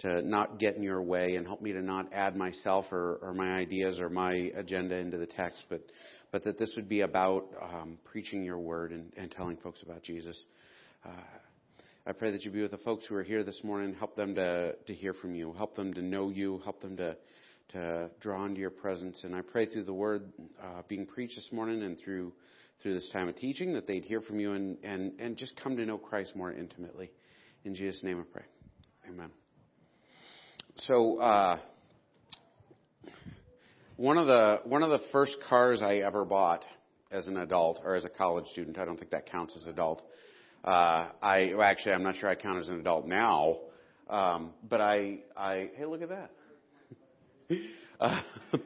to not get in your way and help me to not add myself or, or my ideas or my agenda into the text, but, but that this would be about um, preaching your word and, and telling folks about Jesus. Uh, I pray that you be with the folks who are here this morning. Help them to, to hear from you. Help them to know you. Help them to, to draw into your presence. And I pray through the word uh, being preached this morning and through through this time of teaching that they'd hear from you and, and, and just come to know Christ more intimately. In Jesus' name I pray. Amen. So, uh, one of the one of the first cars I ever bought as an adult or as a college student, I don't think that counts as adult. Uh, I well, actually I'm not sure I count as an adult now, um, but I I hey look at that. uh,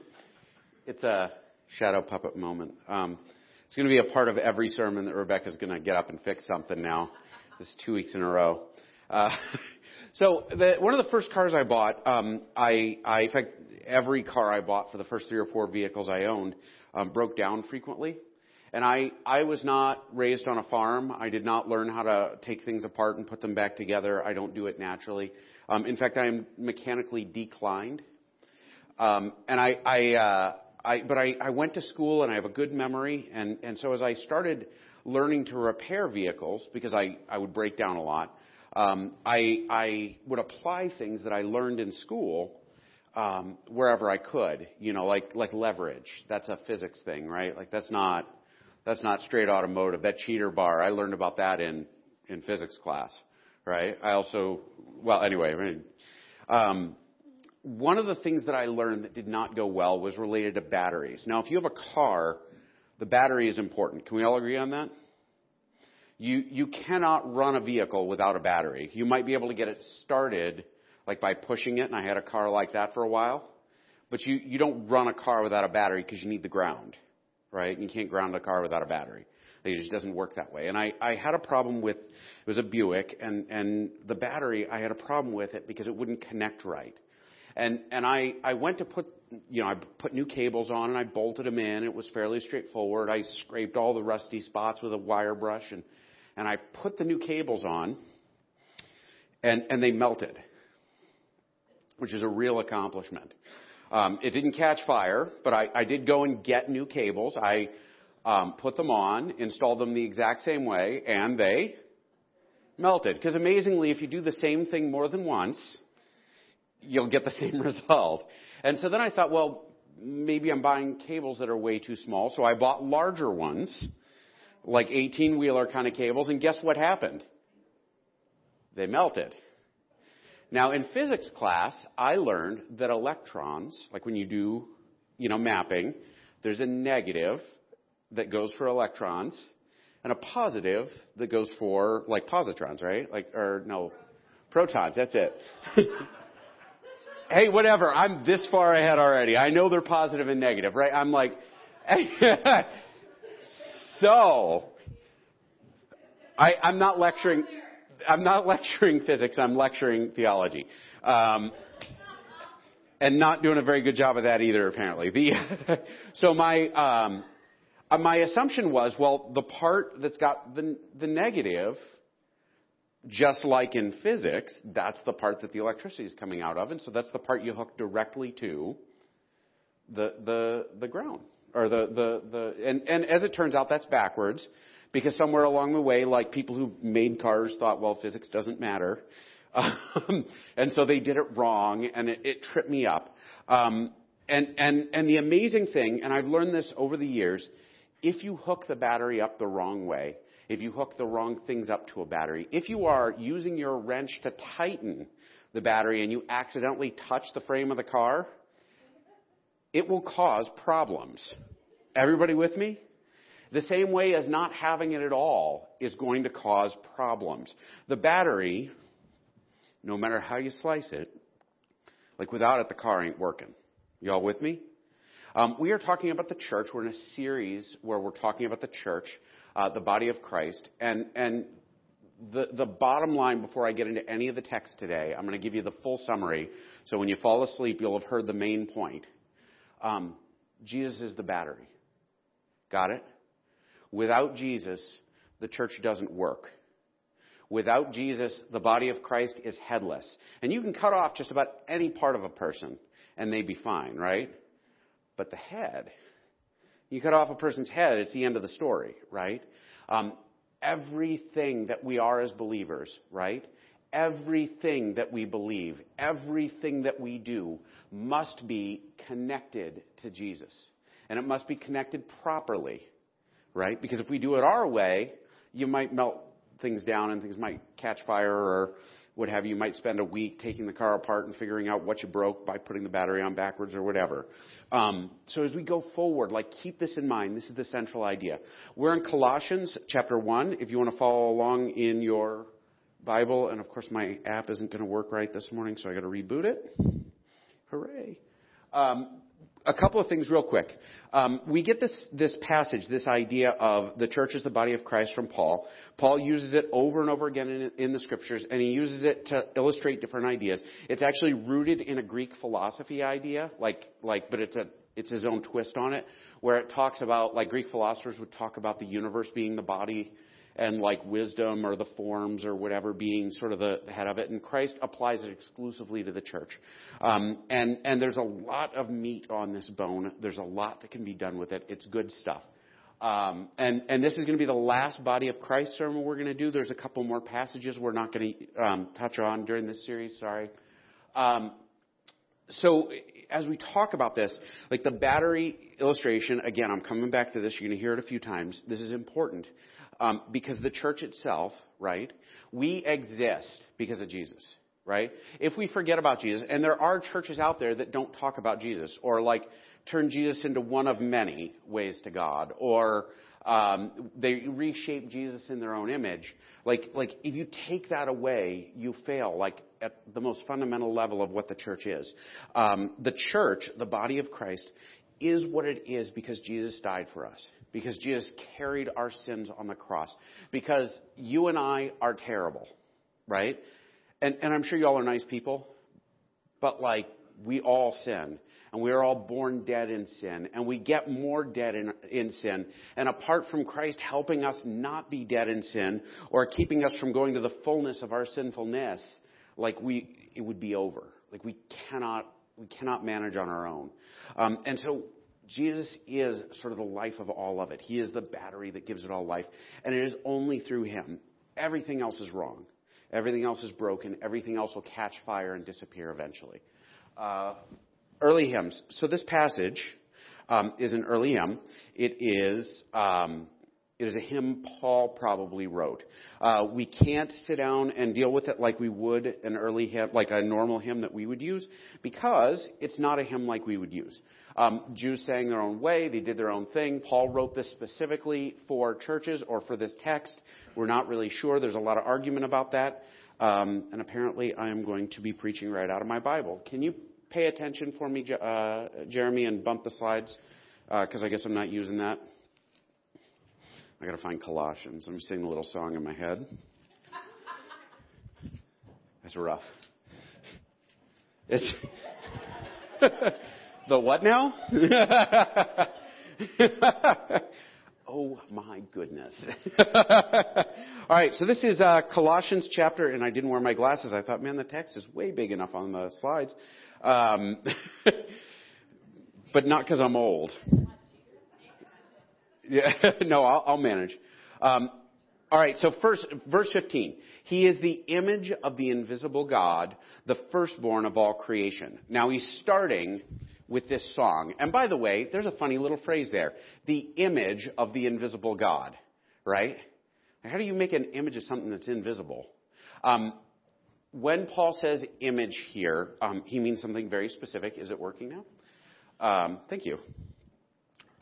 it's a shadow puppet moment. Um, it's going to be a part of every sermon that Rebecca's going to get up and fix something now. This is two weeks in a row. Uh, so the, one of the first cars I bought, um, I, I, in fact, every car I bought for the first three or four vehicles I owned um, broke down frequently. And I, I was not raised on a farm. I did not learn how to take things apart and put them back together. I don't do it naturally. Um, in fact, I am mechanically declined. Um, and I, I, uh, I, but I, I went to school and I have a good memory. And, and so as I started learning to repair vehicles, because I, I would break down a lot, um, I, I would apply things that I learned in school um, wherever I could. You know, like like leverage. That's a physics thing, right? Like that's not that's not straight automotive. That cheater bar, I learned about that in in physics class, right? I also, well, anyway, I mean, um, one of the things that I learned that did not go well was related to batteries. Now, if you have a car, the battery is important. Can we all agree on that? You, you cannot run a vehicle without a battery. You might be able to get it started like by pushing it, and I had a car like that for a while. But you, you don't run a car without a battery because you need the ground, right? You can't ground a car without a battery. It just doesn't work that way. And I, I had a problem with, it was a Buick, and, and the battery, I had a problem with it because it wouldn't connect right. And, and I, I went to put, you know, I put new cables on and I bolted them in. It was fairly straightforward. I scraped all the rusty spots with a wire brush and, and I put the new cables on and, and they melted, which is a real accomplishment. Um, it didn't catch fire, but I, I did go and get new cables. I um, put them on, installed them the exact same way, and they melted. Because amazingly, if you do the same thing more than once, you'll get the same result. And so then I thought, well, maybe I'm buying cables that are way too small. So I bought larger ones, like 18 wheeler kind of cables, and guess what happened? They melted. Now in physics class, I learned that electrons, like when you do, you know, mapping, there's a negative that goes for electrons and a positive that goes for like positrons, right? Like, or no, protons, that's it. hey, whatever, I'm this far ahead already. I know they're positive and negative, right? I'm like, so, I, I'm not lecturing, I'm not lecturing physics, I'm lecturing theology. Um, and not doing a very good job of that either, apparently. The, so my, um, uh, my assumption was, well, the part that's got the, the negative just like in physics, that's the part that the electricity is coming out of, and so that's the part you hook directly to the the the ground or the the the and and as it turns out, that's backwards because somewhere along the way, like people who made cars thought, well, physics doesn't matter, um, and so they did it wrong, and it, it tripped me up. Um, and and and the amazing thing, and I've learned this over the years, if you hook the battery up the wrong way, if you hook the wrong things up to a battery. If you are using your wrench to tighten the battery and you accidentally touch the frame of the car, it will cause problems. Everybody with me? The same way as not having it at all is going to cause problems. The battery, no matter how you slice it, like without it, the car ain't working. Y'all with me? Um, we are talking about the church. We're in a series where we're talking about the church uh, the body of Christ. And, and the, the bottom line before I get into any of the text today, I'm going to give you the full summary. So when you fall asleep, you'll have heard the main point. Um, Jesus is the battery. Got it? Without Jesus, the church doesn't work. Without Jesus, the body of Christ is headless. And you can cut off just about any part of a person and they'd be fine, right? But the head, you cut off a person's head, it's the end of the story, right? Um, everything that we are as believers, right? Everything that we believe, everything that we do must be connected to Jesus. And it must be connected properly, right? Because if we do it our way, you might melt things down and things might catch fire or what have you. You might spend a week taking the car apart and figuring out what you broke by putting the battery on backwards or whatever. Um, so as we go forward, like keep this in mind. This is the central idea. We're in Colossians chapter one. If you want to follow along in your Bible, and of course my app isn't going to work right this morning, so I got to reboot it. Hooray! Um, a couple of things real quick. Um, we get this, this passage, this idea of the church is the body of Christ from Paul. Paul uses it over and over again in, in the scriptures, and he uses it to illustrate different ideas. It's actually rooted in a Greek philosophy idea, like, like, but it's a, it's his own twist on it, where it talks about, like Greek philosophers would talk about the universe being the body and like wisdom or the forms or whatever being sort of the head of it. And Christ applies it exclusively to the church. Um, and, and there's a lot of meat on this bone. There's a lot that can be done with it. It's good stuff. Um, and, and this is going to be the last body of Christ sermon we're going to do. There's a couple more passages we're not going to um, touch on during this series. Sorry. Um, so as we talk about this, like the battery illustration, again, I'm coming back to this. You're going to hear it a few times. This is important. Um, because the church itself, right, we exist because of Jesus, right? If we forget about Jesus, and there are churches out there that don't talk about Jesus, or like turn Jesus into one of many ways to God, or um, they reshape Jesus in their own image. Like, like if you take that away, you fail. Like at the most fundamental level of what the church is. Um, the church, the body of Christ, is what it is because Jesus died for us because Jesus carried our sins on the cross. Because you and I are terrible, right? And, and I'm sure you all are nice people, but like, we all sin. And we are all born dead in sin. And we get more dead in, in sin. And apart from Christ helping us not be dead in sin or keeping us from going to the fullness of our sinfulness, like we, it would be over. Like we cannot, we cannot manage on our own. Um, and so Jesus is sort of the life of all of it. He is the battery that gives it all life. And it is only through Him. Everything else is wrong. Everything else is broken. Everything else will catch fire and disappear eventually. Uh, early hymns. So this passage um, is an early hymn. It is um, it is a hymn Paul probably wrote. Uh, we can't sit down and deal with it like we would an early hymn, like a normal hymn that we would use, because it's not a hymn like we would use. Um, Jews sang their own way; they did their own thing. Paul wrote this specifically for churches or for this text. We're not really sure. There's a lot of argument about that, um, and apparently, I am going to be preaching right out of my Bible. Can you pay attention for me, uh, Jeremy, and bump the slides? Because uh, I guess I'm not using that. I got to find Colossians. I'm singing a little song in my head. That's rough. It's the what now? oh my goodness. All right, so this is uh, Colossians chapter, and I didn't wear my glasses. I thought, man, the text is way big enough on the slides. Um, but not because I'm old. Yeah, no, I'll, I'll manage. Um, all right, so first, verse 15. He is the image of the invisible God, the firstborn of all creation. Now he's starting with this song. And by the way, there's a funny little phrase there. The image of the invisible God, right? How do you make an image of something that's invisible? Um, when Paul says image here, um, he means something very specific. Is it working now? Um, thank you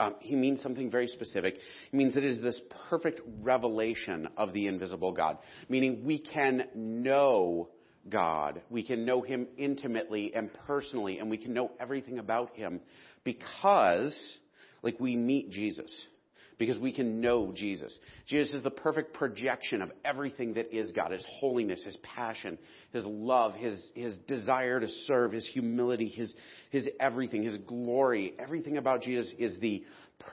um, he means something very specific. He means that it is this perfect revelation of the invisible God, meaning we can know God. We can know Him intimately and personally, and we can know everything about Him because, like, we meet Jesus. Because we can know Jesus. Jesus is the perfect projection of everything that is God His holiness, His passion, His love, His, His desire to serve, His humility, His, His everything, His glory. Everything about Jesus is the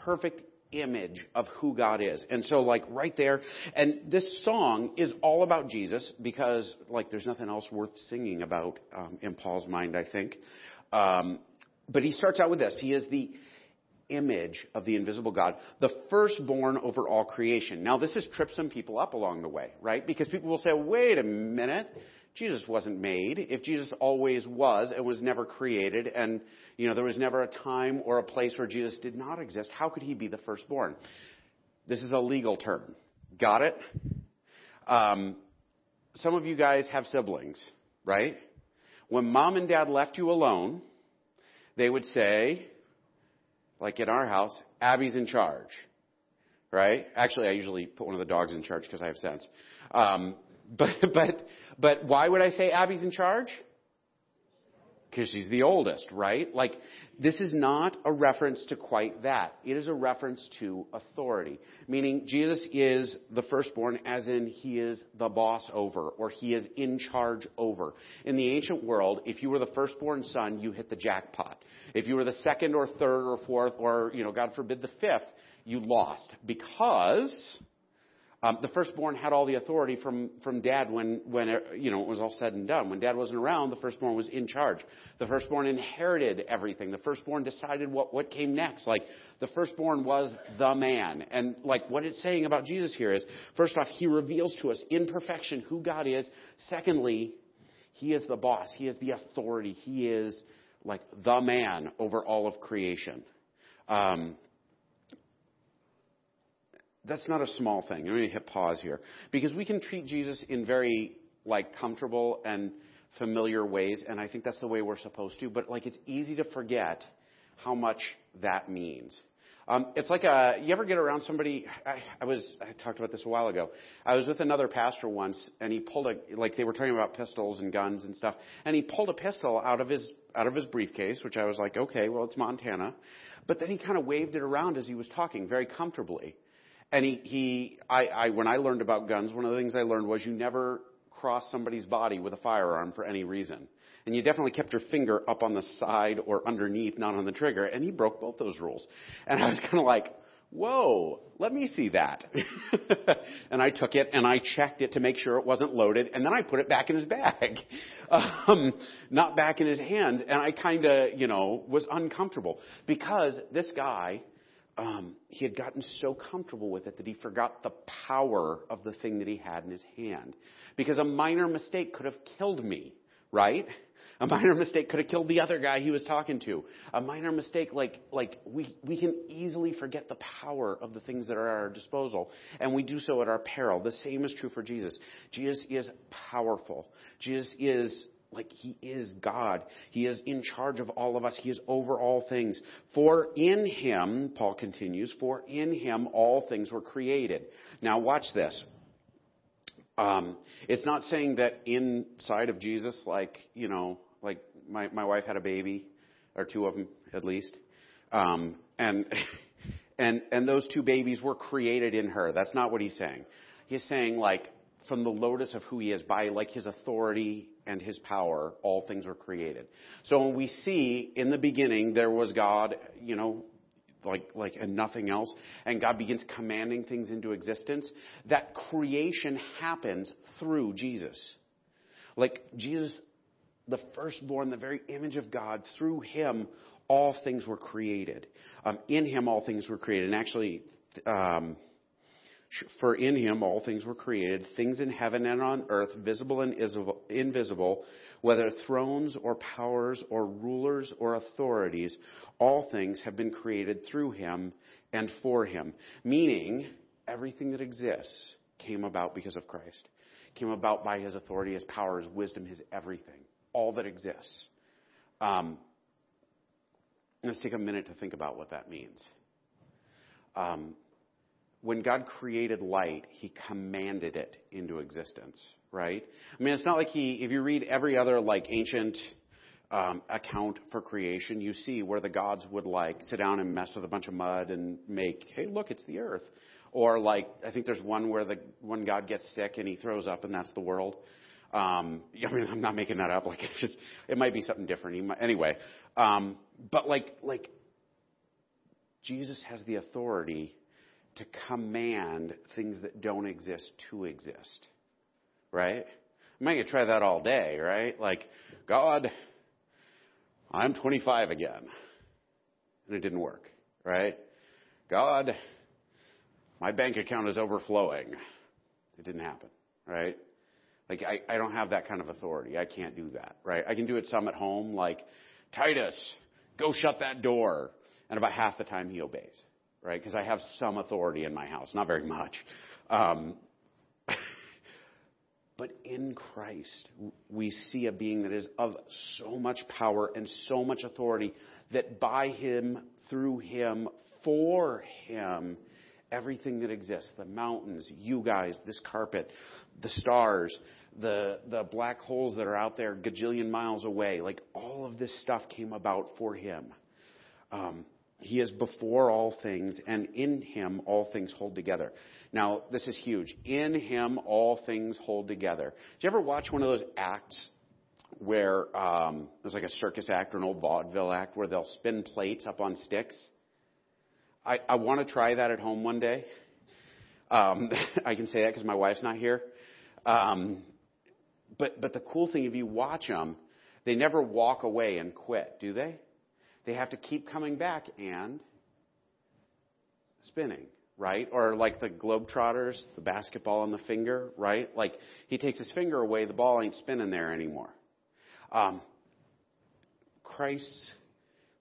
perfect image of who God is. And so like right there, and this song is all about Jesus because like there's nothing else worth singing about um, in Paul's mind, I think. Um, but he starts out with this. He is the image of the invisible God, the firstborn over all creation. Now this has tripped some people up along the way, right? Because people will say, wait a minute. Jesus wasn't made. If Jesus always was and was never created, and you know there was never a time or a place where Jesus did not exist, how could he be the firstborn? This is a legal term. Got it? Um, some of you guys have siblings, right? When mom and dad left you alone, they would say, like in our house, Abby's in charge, right? Actually, I usually put one of the dogs in charge because I have sense. Um, but but but why would I say Abby's in charge? Because she's the oldest, right? Like, this is not a reference to quite that. It is a reference to authority. Meaning, Jesus is the firstborn, as in he is the boss over, or he is in charge over. In the ancient world, if you were the firstborn son, you hit the jackpot. If you were the second or third or fourth, or, you know, God forbid, the fifth, you lost. Because um, the firstborn had all the authority from, from dad when, when it, you know, it was all said and done. When dad wasn't around, the firstborn was in charge. The firstborn inherited everything. The firstborn decided what, what came next. Like, the firstborn was the man. And like, what it's saying about Jesus here is, first off, he reveals to us in perfection who God is. Secondly, he is the boss. He is the authority. He is like the man over all of creation. Um, that's not a small thing. I'm going to hit pause here because we can treat Jesus in very like comfortable and familiar ways, and I think that's the way we're supposed to. But like, it's easy to forget how much that means. Um, it's like a, you ever get around somebody, I, I was, I talked about this a while ago. I was with another pastor once and he pulled a, like they were talking about pistols and guns and stuff, and he pulled a pistol out of his, out of his briefcase, which I was like, okay, well it's Montana. But then he kind of waved it around as he was talking very comfortably. And he, he I, I, when I learned about guns, one of the things I learned was you never cross somebody's body with a firearm for any reason. And you definitely kept your finger up on the side or underneath, not on the trigger. And he broke both those rules. And I was kind of like, whoa, let me see that. and I took it and I checked it to make sure it wasn't loaded. And then I put it back in his bag, um, not back in his hand. And I kind of, you know, was uncomfortable because this guy um, he had gotten so comfortable with it that he forgot the power of the thing that he had in his hand. Because a minor mistake could have killed me, right? A minor mistake could have killed the other guy he was talking to. A minor mistake, like, like we, we can easily forget the power of the things that are at our disposal, and we do so at our peril. The same is true for Jesus. Jesus is powerful. Jesus is like he is God. He is in charge of all of us. He is over all things. For in him, Paul continues, for in him all things were created. Now watch this. Um, it's not saying that inside of Jesus, like, you know, like my, my wife had a baby, or two of them at least, um, and, and, and those two babies were created in her. That's not what he's saying. He's saying like, from the lotus of who he is, by like his authority and his power, all things were created. So when we see in the beginning there was God, you know, like like and nothing else, and God begins commanding things into existence, that creation happens through Jesus. Like Jesus, the firstborn, the very image of God, through him all things were created. Um, in him all things were created. And actually, um, for in him all things were created, things in heaven and on earth, visible and invisible, whether thrones or powers or rulers or authorities, all things have been created through him and for him. Meaning, everything that exists came about because of Christ. Came about by his authority, his power, his wisdom, his everything. All that exists. Um, let's take a minute to think about what that means. Um, when God created light, He commanded it into existence, right? I mean, it's not like He, if you read every other like ancient um, account for creation, you see where the gods would like sit down and mess with a bunch of mud and make, hey, look, it's the earth. Or like, I think there's one where the one god gets sick and he throws up and that's the world. Um, I mean, I'm not making that up. Like, it's just, it might be something different. Might, anyway, um, but like, like, Jesus has the authority to command things that don't exist to exist. Right? I'm going to try that all day, right? Like, God, I'm 25 again. And it didn't work, right? God, my bank account is overflowing. It didn't happen, right? Like, I, I don't have that kind of authority. I can't do that, right? I can do it some at home, like, Titus, go shut that door. And about half the time he obeys, right? Because I have some authority in my house, not very much. Um, but in Christ, we see a being that is of so much power and so much authority that by him, through him, for him, everything that exists the mountains, you guys, this carpet, the stars, the, the black holes that are out there gajillion miles away like all of this stuff came about for him. Um, he is before all things, and in him all things hold together. Now, this is huge. In him all things hold together. Did you ever watch one of those acts where um, there's like a circus act or an old vaudeville act where they'll spin plates up on sticks? I, I want to try that at home one day. Um, I can say that because my wife's not here. Um, but but the cool thing, if you watch them, they never walk away and quit, do they? They have to keep coming back and spinning, right? Or like the Globetrotters, the basketball on the finger, right? Like he takes his finger away, the ball ain't spinning there anymore. Um, Christ's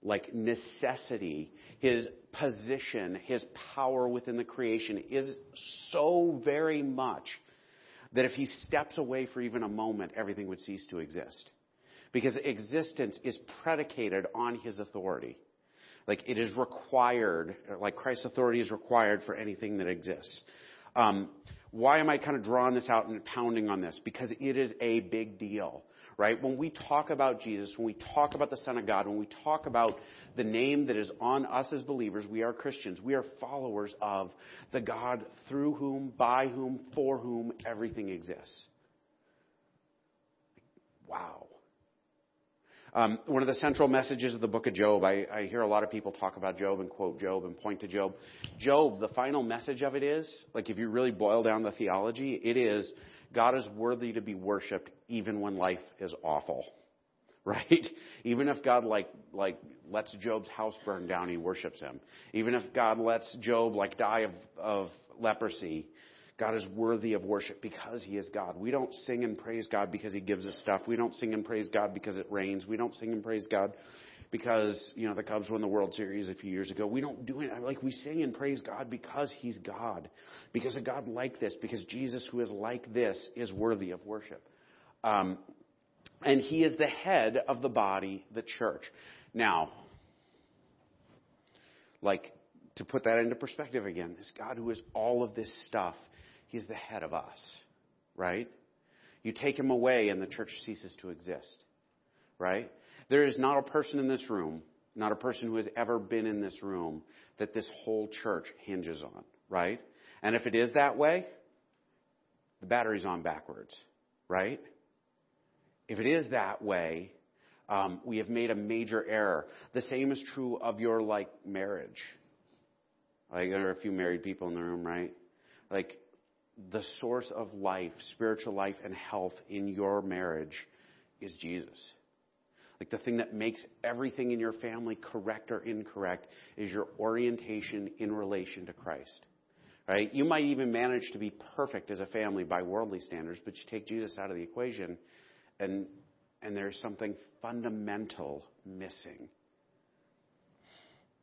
like necessity, his position, his power within the creation is so very much that if he steps away for even a moment, everything would cease to exist. Because existence is predicated on his authority. Like it is required, like Christ's authority is required for anything that exists. Um, why am I kind of drawing this out and pounding on this? Because it is a big deal right? When we talk about Jesus, when we talk about the Son of God, when we talk about the name that is on us as believers, we are Christians. We are followers of the God through whom, by whom, for whom everything exists. Wow. Um, one of the central messages of the book of Job, I, I hear a lot of people talk about Job and quote Job and point to Job. Job, the final message of it is, like if you really boil down the theology, it is God is worthy to be worshiped even when life is awful. Right? Even if God like like lets Job's house burn down, he worships him. Even if God lets Job like die of, of leprosy, God is worthy of worship because He is God. We don't sing and praise God because He gives us stuff. We don't sing and praise God because it rains. We don't sing and praise God because, you know, the Cubs won the World Series a few years ago. We don't do it like we sing and praise God because He's God. Because a God like this, because Jesus, who is like this, is worthy of worship. Um, and He is the head of the body, the church. Now, like, to put that into perspective again, this God who is all of this stuff, He's the head of us, right? You take Him away and the church ceases to exist, right? There is not a person in this room, not a person who has ever been in this room, that this whole church hinges on, right? And if it is that way, the battery's on backwards, right? If it is that way, um, we have made a major error. The same is true of your like marriage. Like there are a few married people in the room, right? Like the source of life, spiritual life, and health in your marriage is Jesus. Like the thing that makes everything in your family correct or incorrect is your orientation in relation to Christ. Right? You might even manage to be perfect as a family by worldly standards, but you take Jesus out of the equation and and there's something fundamental missing.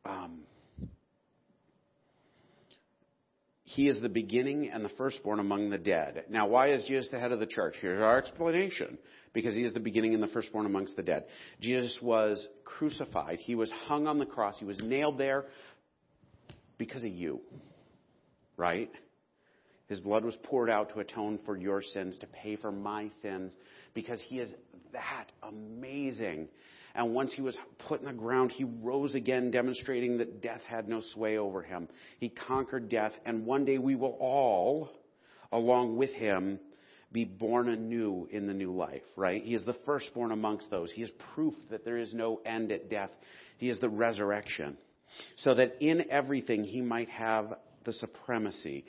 Um, he is the beginning and the firstborn among the dead. Now, why is Jesus the head of the church? Here's our explanation. Because he is the beginning and the firstborn amongst the dead. Jesus was crucified. He was hung on the cross. He was nailed there because of you. Right? His blood was poured out to atone for your sins, to pay for my sins, because he is that amazing. And once he was put in the ground, he rose again, demonstrating that death had no sway over him. He conquered death, and one day we will all, along with him, be born anew in the new life, right? He is the firstborn amongst those. He is proof that there is no end at death. He is the resurrection. So that in everything he might have the supremacy,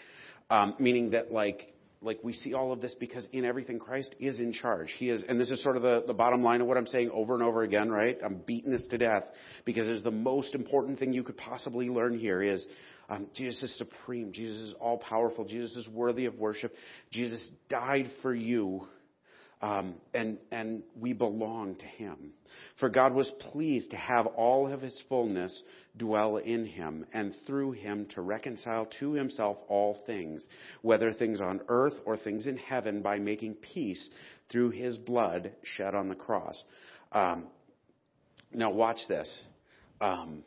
um, meaning that like like we see all of this because in everything Christ is in charge. He is, and this is sort of the, the bottom line of what I'm saying over and over again, right? I'm beating this to death because it's the most important thing you could possibly learn here is um, Jesus is supreme. Jesus is all powerful. Jesus is worthy of worship. Jesus died for you um, and and we belong to Him. For God was pleased to have all of His fullness dwell in Him, and through Him to reconcile to Himself all things, whether things on earth or things in heaven, by making peace through His blood shed on the cross. Um, now watch this. Um,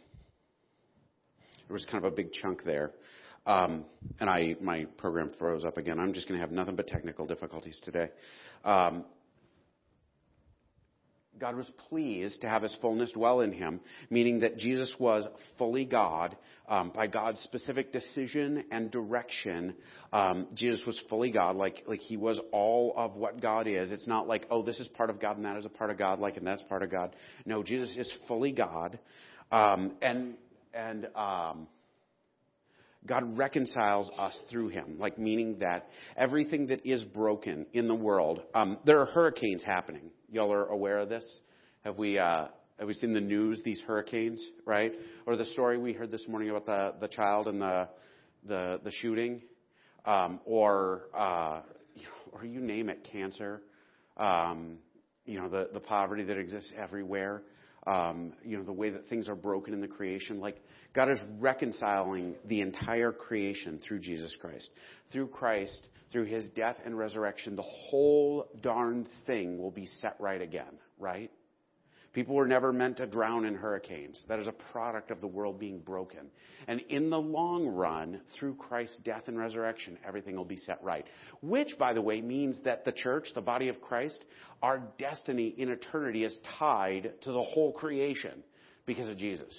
there was kind of a big chunk there. Um, and I, my program froze up again. I'm just going to have nothing but technical difficulties today. Um, God was pleased to have his fullness dwell in him, meaning that Jesus was fully God um, by God's specific decision and direction. Um, Jesus was fully God, like like he was all of what God is. It's not like oh, this is part of God and that is a part of God, like and that's part of God. No, Jesus is fully God, um, and and um, God reconciles us through him, like meaning that everything that is broken in the world, um, there are hurricanes happening. Y'all are aware of this? Have we, uh, have we seen the news, these hurricanes, right? Or the story we heard this morning about the, the child and the, the, the shooting? Um, or, uh, or you name it, cancer. Um, you know, the, the poverty that exists everywhere um, you know, the way that things are broken in the creation. Like, God is reconciling the entire creation through Jesus Christ. Through Christ, through his death and resurrection, the whole darn thing will be set right again, right? People were never meant to drown in hurricanes. That is a product of the world being broken. And in the long run, through Christ's death and resurrection, everything will be set right. Which, by the way, means that the church, the body of Christ, our destiny in eternity is tied to the whole creation because of Jesus.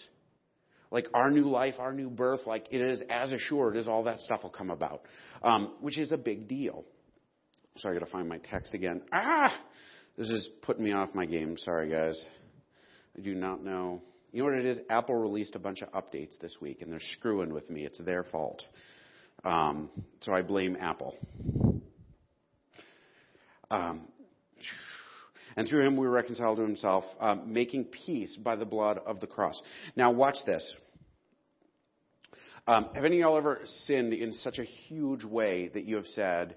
Like our new life, our new birth, like it is as assured as all that stuff will come about, um, which is a big deal. Sorry, I got to find my text again. Ah, this is putting me off my game. Sorry, guys. I do not know. You know what it is? Apple released a bunch of updates this week, and they're screwing with me. It's their fault. Um, so I blame Apple. Um, and through him we were reconciled to himself, um, making peace by the blood of the cross. Now, watch this. Um, have any of y'all ever sinned in such a huge way that you have said,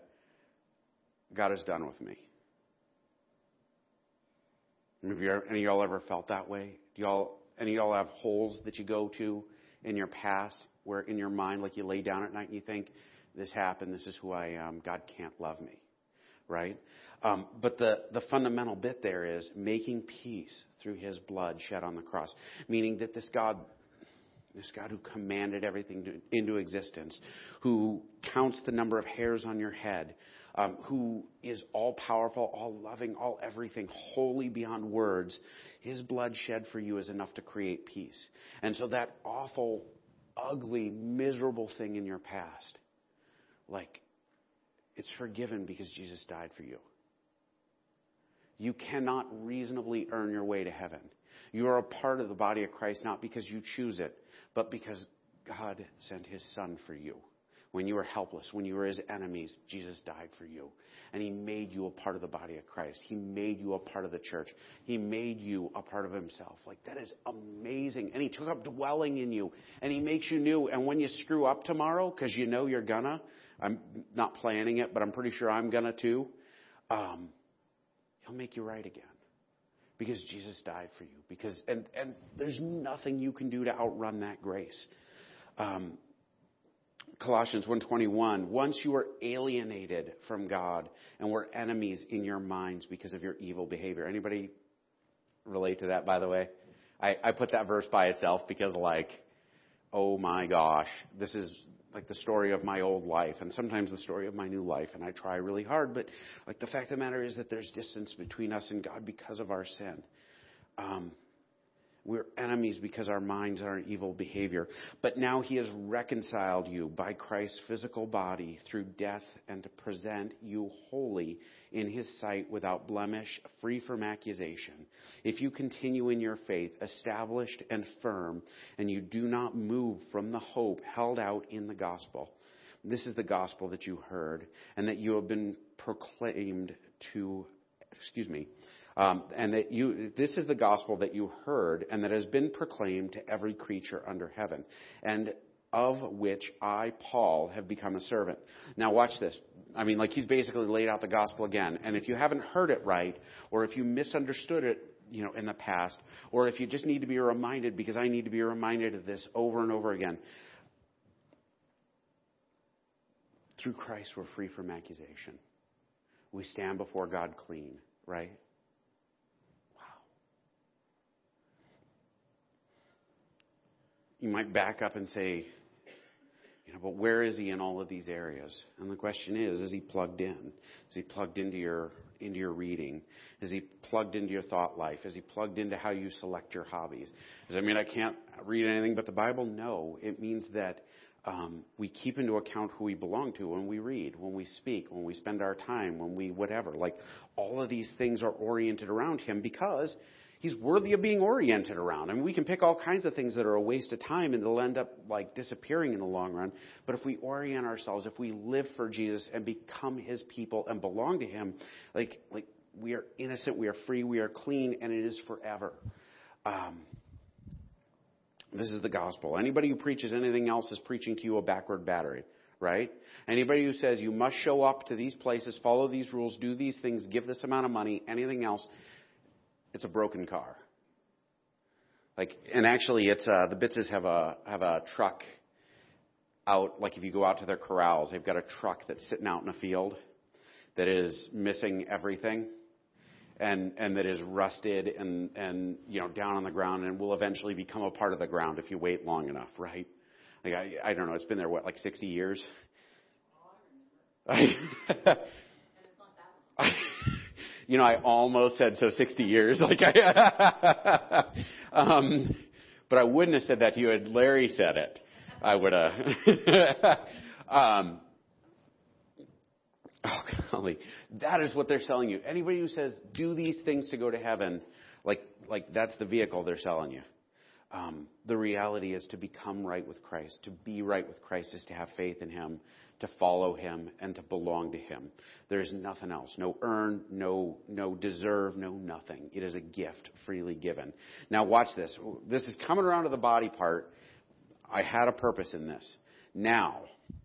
God is done with me? Have you any of y'all ever felt that way? Do y'all, any of y'all have holes that you go to in your past where in your mind, like you lay down at night and you think, this happened, this is who I am, God can't love me, right? Um, but the, the fundamental bit there is making peace through his blood shed on the cross, meaning that this God, this God who commanded everything to, into existence, who counts the number of hairs on your head, um, who is all powerful, all loving, all everything, holy beyond words, his blood shed for you is enough to create peace. And so that awful, ugly, miserable thing in your past, like, it's forgiven because Jesus died for you. You cannot reasonably earn your way to heaven. You are a part of the body of Christ not because you choose it, but because God sent his son for you. When you were helpless, when you were his enemies, Jesus died for you. And he made you a part of the body of Christ. He made you a part of the church. He made you a part of himself. Like, that is amazing. And he took up dwelling in you. And he makes you new. And when you screw up tomorrow, because you know you're gonna, I'm not planning it, but I'm pretty sure I'm gonna too, um, he'll make you right again because Jesus died for you. Because and and there's nothing you can do to outrun that grace. Um, Colossians 1:21 Once you were alienated from God and were enemies in your minds because of your evil behavior. Anybody relate to that by the way? I, I put that verse by itself because like oh my gosh, this is like the story of my old life and sometimes the story of my new life and I try really hard but like the fact of the matter is that there's distance between us and God because of our sin. Um, We're enemies because our minds are in evil behavior. But now he has reconciled you by Christ's physical body through death and to present you holy in his sight without blemish, free from accusation. If you continue in your faith, established and firm, and you do not move from the hope held out in the gospel. This is the gospel that you heard and that you have been proclaimed to, excuse me, um, and that you, this is the gospel that you heard and that has been proclaimed to every creature under heaven, and of which I, Paul, have become a servant. Now watch this. I mean, like he's basically laid out the gospel again. And if you haven't heard it right, or if you misunderstood it, you know, in the past, or if you just need to be reminded, because I need to be reminded of this over and over again. Through Christ, we're free from accusation. We stand before God clean, right? Wow. You might back up and say, you know, but where is he in all of these areas? And the question is, is he plugged in? Is he plugged into your into your reading? Is he plugged into your thought life? Is he plugged into how you select your hobbies? Does that mean I can't read anything but the Bible? No. It means that um, we keep into account who we belong to when we read, when we speak, when we spend our time, when we whatever. Like all of these things are oriented around him because he's worthy of being oriented around. I mean, we can pick all kinds of things that are a waste of time and they'll end up like disappearing in the long run. But if we orient ourselves, if we live for Jesus and become his people and belong to him, like, like we are innocent, we are free, we are clean, and it is forever. Um, this is the gospel. Anybody who preaches anything else is preaching to you a backward battery, right? Anybody who says you must show up to these places, follow these rules, do these things, give this amount of money, anything else, it's a broken car. Like, and actually, it's uh, the Bitzes have a have a truck out. Like, if you go out to their corrals, they've got a truck that's sitting out in a field that is missing everything, and and that is rusted and and you know down on the ground, and will eventually become a part of the ground if you wait long enough, right? Like, I I don't know. It's been there what like 60 years. you know, I almost said so 60 years. Like I, um, but I wouldn't have said that to you had Larry said it. I would have. um, that is what they're selling you. Anybody who says do these things to go to heaven, like like that's the vehicle they're selling you. Um, the reality is to become right with Christ. To be right with Christ is to have faith in Him to follow him and to belong to him. There is nothing else. No earn, no, no deserve, no nothing. It is a gift freely given. Now watch this. This is coming around to the body part. I had a purpose in this. Now,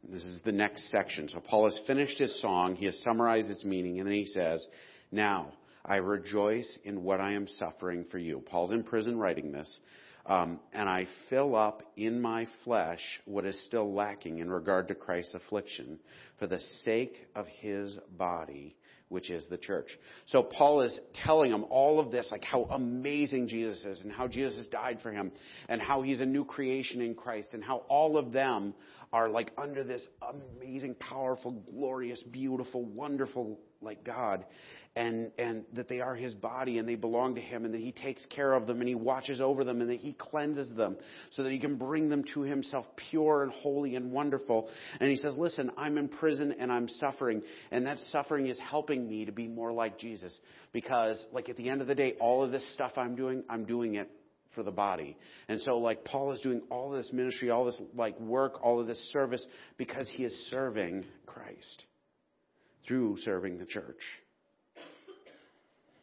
this is the next section. So Paul has finished his song. He has summarized its meaning and then he says, now, I rejoice in what I am suffering for you. Paul's in prison writing this. Um, and I fill up in my flesh what is still lacking in regard to Christ's affliction for the sake of his body, which is the church. So Paul is telling them all of this, like how amazing Jesus is and how Jesus died for him and how he's a new creation in Christ and how all of them are like under this amazing, powerful, glorious, beautiful, wonderful like God and and that they are his body and they belong to him and that he takes care of them and he watches over them and that he cleanses them so that he can bring them to himself pure and holy and wonderful and he says listen I'm in prison and I'm suffering and that suffering is helping me to be more like Jesus because like at the end of the day all of this stuff I'm doing I'm doing it for the body. And so like Paul is doing all this ministry, all this like work, all of this service because he is serving Christ through serving the church.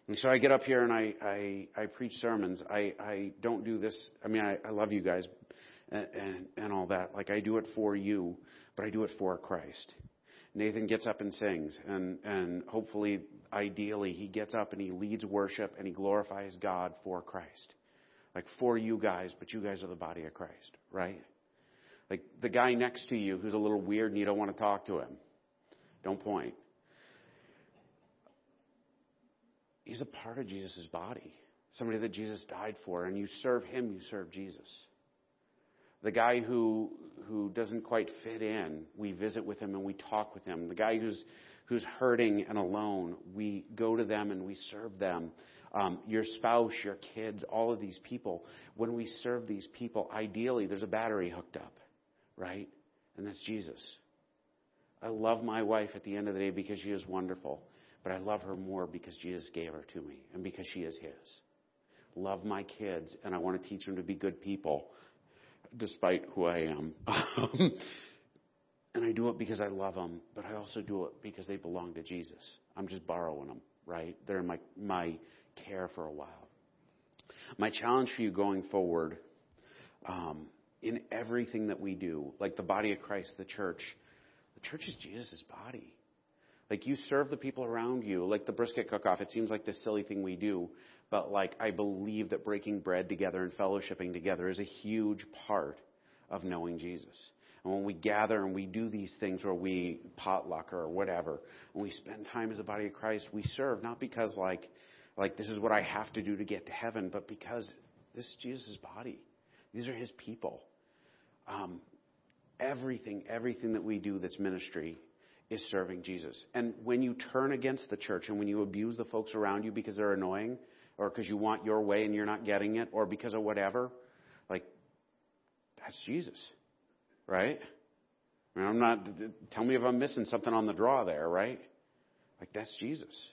And so I get up here and I, I, I preach sermons. I, I don't do this. I mean, I, I love you guys and, and, and all that. Like I do it for you, but I do it for Christ. Nathan gets up and sings and, and hopefully, ideally, he gets up and he leads worship and he glorifies God for Christ. Like for you guys, but you guys are the body of Christ, right? Like the guy next to you who's a little weird and you don't want to talk to him. Don't point. He's a part of Jesus' body. Somebody that Jesus died for, and you serve him, you serve Jesus. The guy who who doesn't quite fit in, we visit with him and we talk with him. The guy who's who's hurting and alone, we go to them and we serve them. um, your spouse, your kids, all of these people. When we serve these people, ideally, there's a battery hooked up, right? And that's Jesus. I love my wife at the end of the day because she is wonderful, but I love her more because Jesus gave her to me and because she is His. Love my kids, and I want to teach them to be good people, despite who I am. and I do it because I love them, but I also do it because they belong to Jesus. I'm just borrowing them, right? They're in my, my care for a while. My challenge for you going forward, um, in everything that we do, like the body of Christ, the church, the church is Jesus' body. Like you serve the people around you, like the brisket cook-off. It seems like the silly thing we do, but like I believe that breaking bread together and fellowshipping together is a huge part of knowing Jesus. And when we gather and we do these things, or we potluck or whatever, and we spend time as a body of Christ, we serve not because like like this is what I have to do to get to heaven, but because this is Jesus' body. These are His people. Um, everything, everything that we do that's ministry is serving Jesus. And when you turn against the church and when you abuse the folks around you because they're annoying or because you want your way and you're not getting it or because of whatever, like, that's Jesus, right? I mean, I'm not, tell me if I'm missing something on the draw there, right? Like, that's Jesus.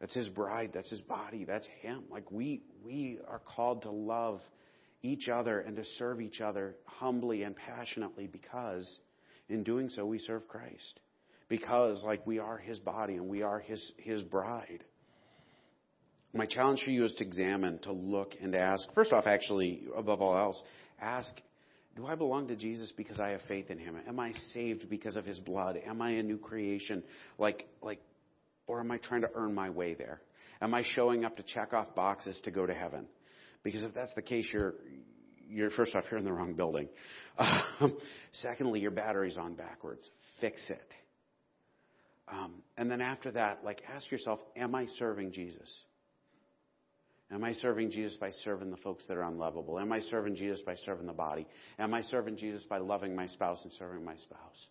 That's his bride. That's his body. That's him. Like, we, we are called to love each other and to serve each other humbly and passionately because in doing so we serve Christ. Because like we are his body and we are his his bride. My challenge for you is to examine, to look and ask. First off, actually, above all else, ask do I belong to Jesus because I have faith in him? Am I saved because of his blood? Am I a new creation? Like like or am I trying to earn my way there? Am I showing up to check off boxes to go to heaven? Because if that's the case, you're, you're first off, you're in the wrong building. Um, secondly, your battery's on backwards. Fix it. Um, and then after that, like ask yourself, am I serving Jesus? Am I serving Jesus by serving the folks that are unlovable? Am I serving Jesus by serving the body? Am I serving Jesus by loving my spouse and serving my spouse?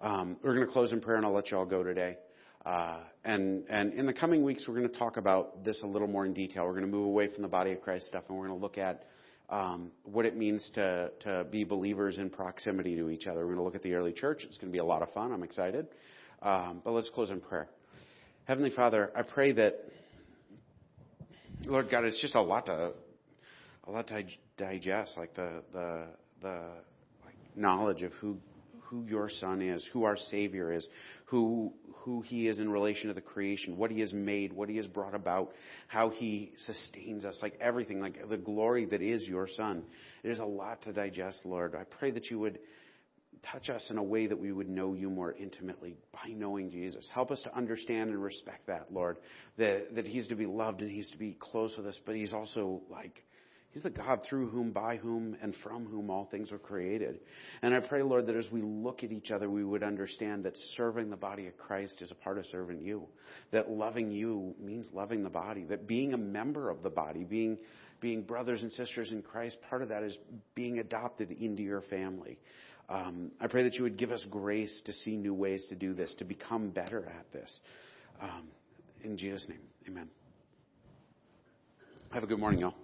Um, we're going to close in prayer and I'll let you all go today. Uh, and, and in the coming weeks, we're going to talk about this a little more in detail. We're going to move away from the body of Christ stuff, and we're going to look at um, what it means to, to be believers in proximity to each other. We're going to look at the early church. It's going to be a lot of fun. I'm excited. Um, but let's close in prayer. Heavenly Father, I pray that, Lord God, it's just a lot to, a lot to digest, like the, the, the like knowledge of who who your son is, who our savior is, who who he is in relation to the creation, what he has made, what he has brought about, how he sustains us, like everything, like the glory that is your son. It is a lot to digest, Lord. I pray that you would touch us in a way that we would know you more intimately by knowing Jesus. Help us to understand and respect that, Lord, that, that he's to be loved and he's to be close with us, but he's also like He's the God through whom, by whom, and from whom all things were created. And I pray, Lord, that as we look at each other, we would understand that serving the body of Christ is a part of serving you. That loving you means loving the body. That being a member of the body, being, being brothers and sisters in Christ, part of that is being adopted into your family. Um, I pray that you would give us grace to see new ways to do this, to become better at this. Um, in Jesus' name, amen. Have a good morning, y'all.